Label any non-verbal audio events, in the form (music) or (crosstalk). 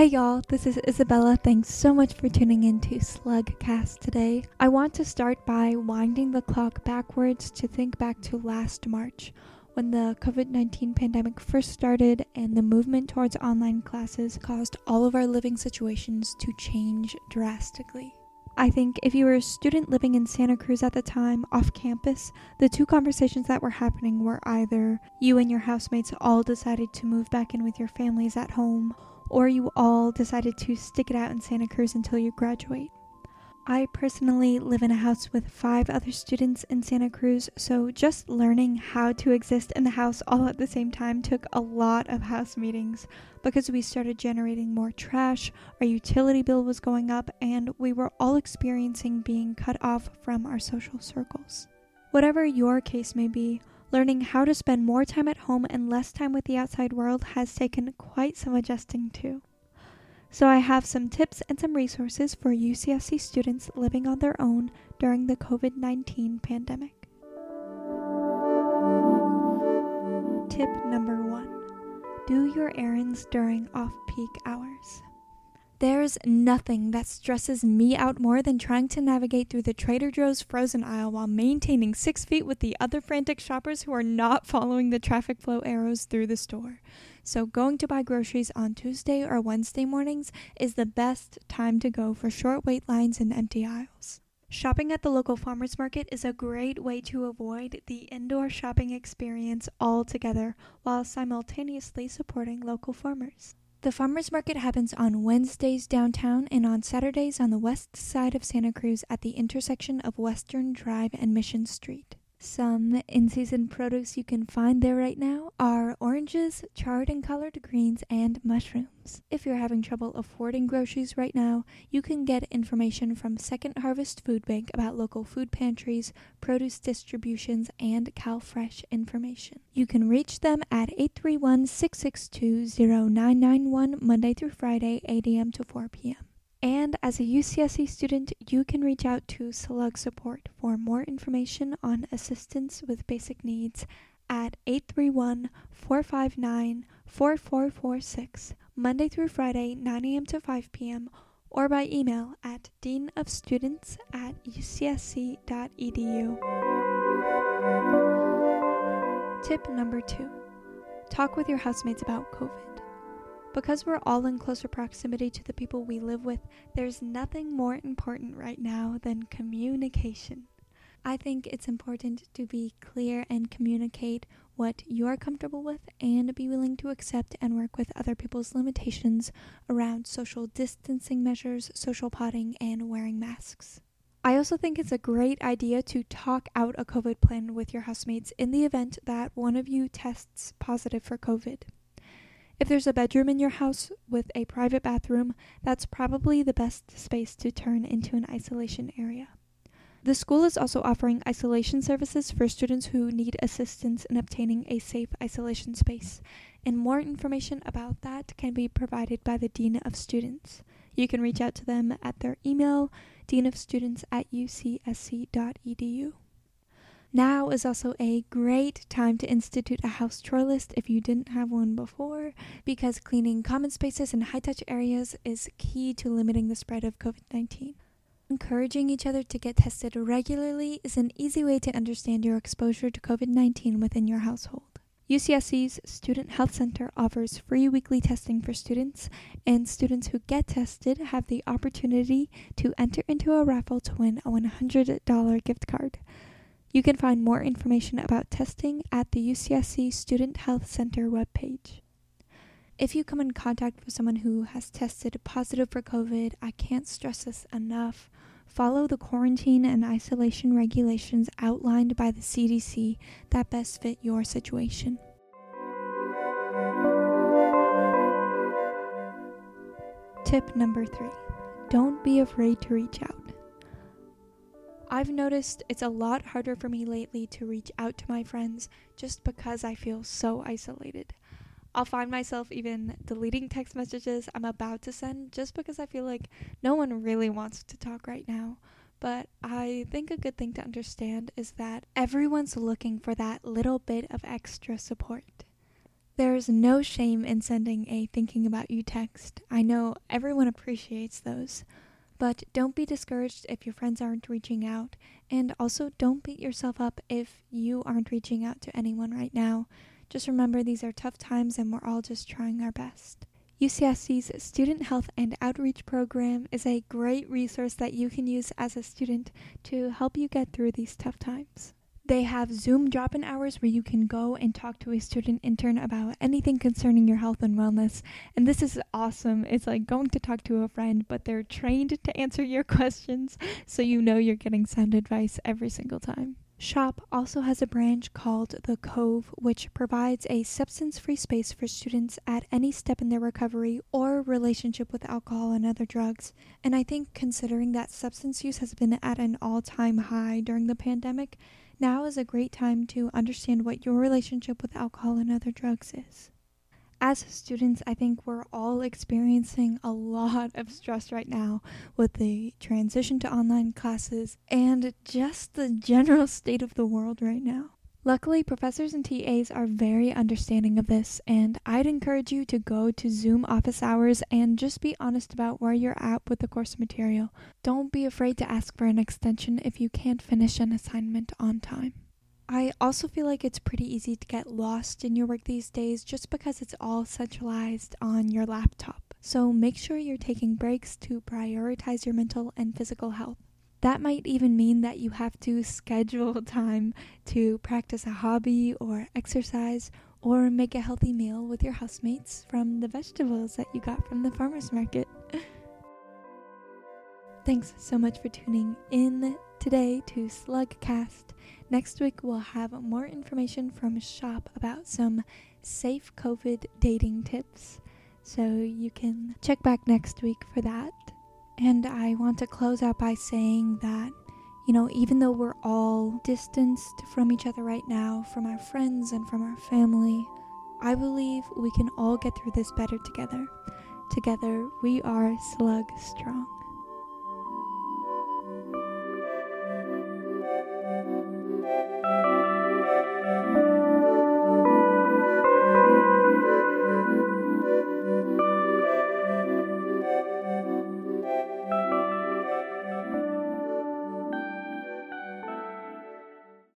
Hey y'all, this is Isabella. Thanks so much for tuning in to Slugcast today. I want to start by winding the clock backwards to think back to last March when the COVID 19 pandemic first started and the movement towards online classes caused all of our living situations to change drastically. I think if you were a student living in Santa Cruz at the time, off campus, the two conversations that were happening were either you and your housemates all decided to move back in with your families at home, or you all decided to stick it out in Santa Cruz until you graduate. I personally live in a house with five other students in Santa Cruz, so just learning how to exist in the house all at the same time took a lot of house meetings because we started generating more trash, our utility bill was going up, and we were all experiencing being cut off from our social circles. Whatever your case may be, learning how to spend more time at home and less time with the outside world has taken quite some adjusting to. So, I have some tips and some resources for UCSC students living on their own during the COVID 19 pandemic. Tip number one do your errands during off peak hours. There's nothing that stresses me out more than trying to navigate through the Trader Joe's frozen aisle while maintaining six feet with the other frantic shoppers who are not following the traffic flow arrows through the store. So, going to buy groceries on Tuesday or Wednesday mornings is the best time to go for short wait lines and empty aisles. Shopping at the local farmers market is a great way to avoid the indoor shopping experience altogether while simultaneously supporting local farmers. The farmers market happens on Wednesdays downtown and on Saturdays on the west side of Santa Cruz at the intersection of Western Drive and Mission Street. Some in season produce you can find there right now are oranges, chard and collard greens, and mushrooms. If you're having trouble affording groceries right now, you can get information from Second Harvest Food Bank about local food pantries, produce distributions, and CalFresh information. You can reach them at 831 662 0991 Monday through Friday, 8 a.m. to 4 p.m. And as a UCSC student, you can reach out to Slug Support for more information on assistance with basic needs at 831 459 4446, Monday through Friday, 9 a.m. to 5 p.m., or by email at deanofstudents at ucsc.edu. Tip number two talk with your housemates about COVID. Because we're all in closer proximity to the people we live with, there's nothing more important right now than communication. I think it's important to be clear and communicate what you're comfortable with and be willing to accept and work with other people's limitations around social distancing measures, social podding, and wearing masks. I also think it's a great idea to talk out a COVID plan with your housemates in the event that one of you tests positive for COVID. If there's a bedroom in your house with a private bathroom, that's probably the best space to turn into an isolation area. The school is also offering isolation services for students who need assistance in obtaining a safe isolation space, and more information about that can be provided by the Dean of Students. You can reach out to them at their email, deanofstudents at ucsc.edu. Now is also a great time to institute a house chore list if you didn't have one before, because cleaning common spaces and high touch areas is key to limiting the spread of COVID 19. Encouraging each other to get tested regularly is an easy way to understand your exposure to COVID 19 within your household. UCSC's Student Health Center offers free weekly testing for students, and students who get tested have the opportunity to enter into a raffle to win a $100 gift card. You can find more information about testing at the UCSC Student Health Center webpage. If you come in contact with someone who has tested positive for COVID, I can't stress this enough. Follow the quarantine and isolation regulations outlined by the CDC that best fit your situation. Tip number three don't be afraid to reach out. I've noticed it's a lot harder for me lately to reach out to my friends just because I feel so isolated. I'll find myself even deleting text messages I'm about to send just because I feel like no one really wants to talk right now. But I think a good thing to understand is that everyone's looking for that little bit of extra support. There's no shame in sending a thinking about you text. I know everyone appreciates those. But don't be discouraged if your friends aren't reaching out. And also, don't beat yourself up if you aren't reaching out to anyone right now. Just remember these are tough times and we're all just trying our best. UCSC's Student Health and Outreach Program is a great resource that you can use as a student to help you get through these tough times. They have Zoom drop in hours where you can go and talk to a student intern about anything concerning your health and wellness. And this is awesome. It's like going to talk to a friend, but they're trained to answer your (laughs) questions so you know you're getting sound advice every single time. SHOP also has a branch called The Cove, which provides a substance free space for students at any step in their recovery or relationship with alcohol and other drugs. And I think considering that substance use has been at an all time high during the pandemic, now is a great time to understand what your relationship with alcohol and other drugs is. As students, I think we're all experiencing a lot of stress right now with the transition to online classes and just the general state of the world right now. Luckily, professors and TAs are very understanding of this, and I'd encourage you to go to Zoom office hours and just be honest about where you're at with the course material. Don't be afraid to ask for an extension if you can't finish an assignment on time. I also feel like it's pretty easy to get lost in your work these days just because it's all centralized on your laptop. So make sure you're taking breaks to prioritize your mental and physical health. That might even mean that you have to schedule (laughs) time to practice a hobby or exercise or make a healthy meal with your housemates from the vegetables that you got from the farmer's market. (laughs) Thanks so much for tuning in today to Slugcast. Next week, we'll have more information from SHOP about some safe COVID dating tips. So you can check back next week for that. And I want to close out by saying that, you know, even though we're all distanced from each other right now, from our friends and from our family, I believe we can all get through this better together. Together, we are Slug Strong.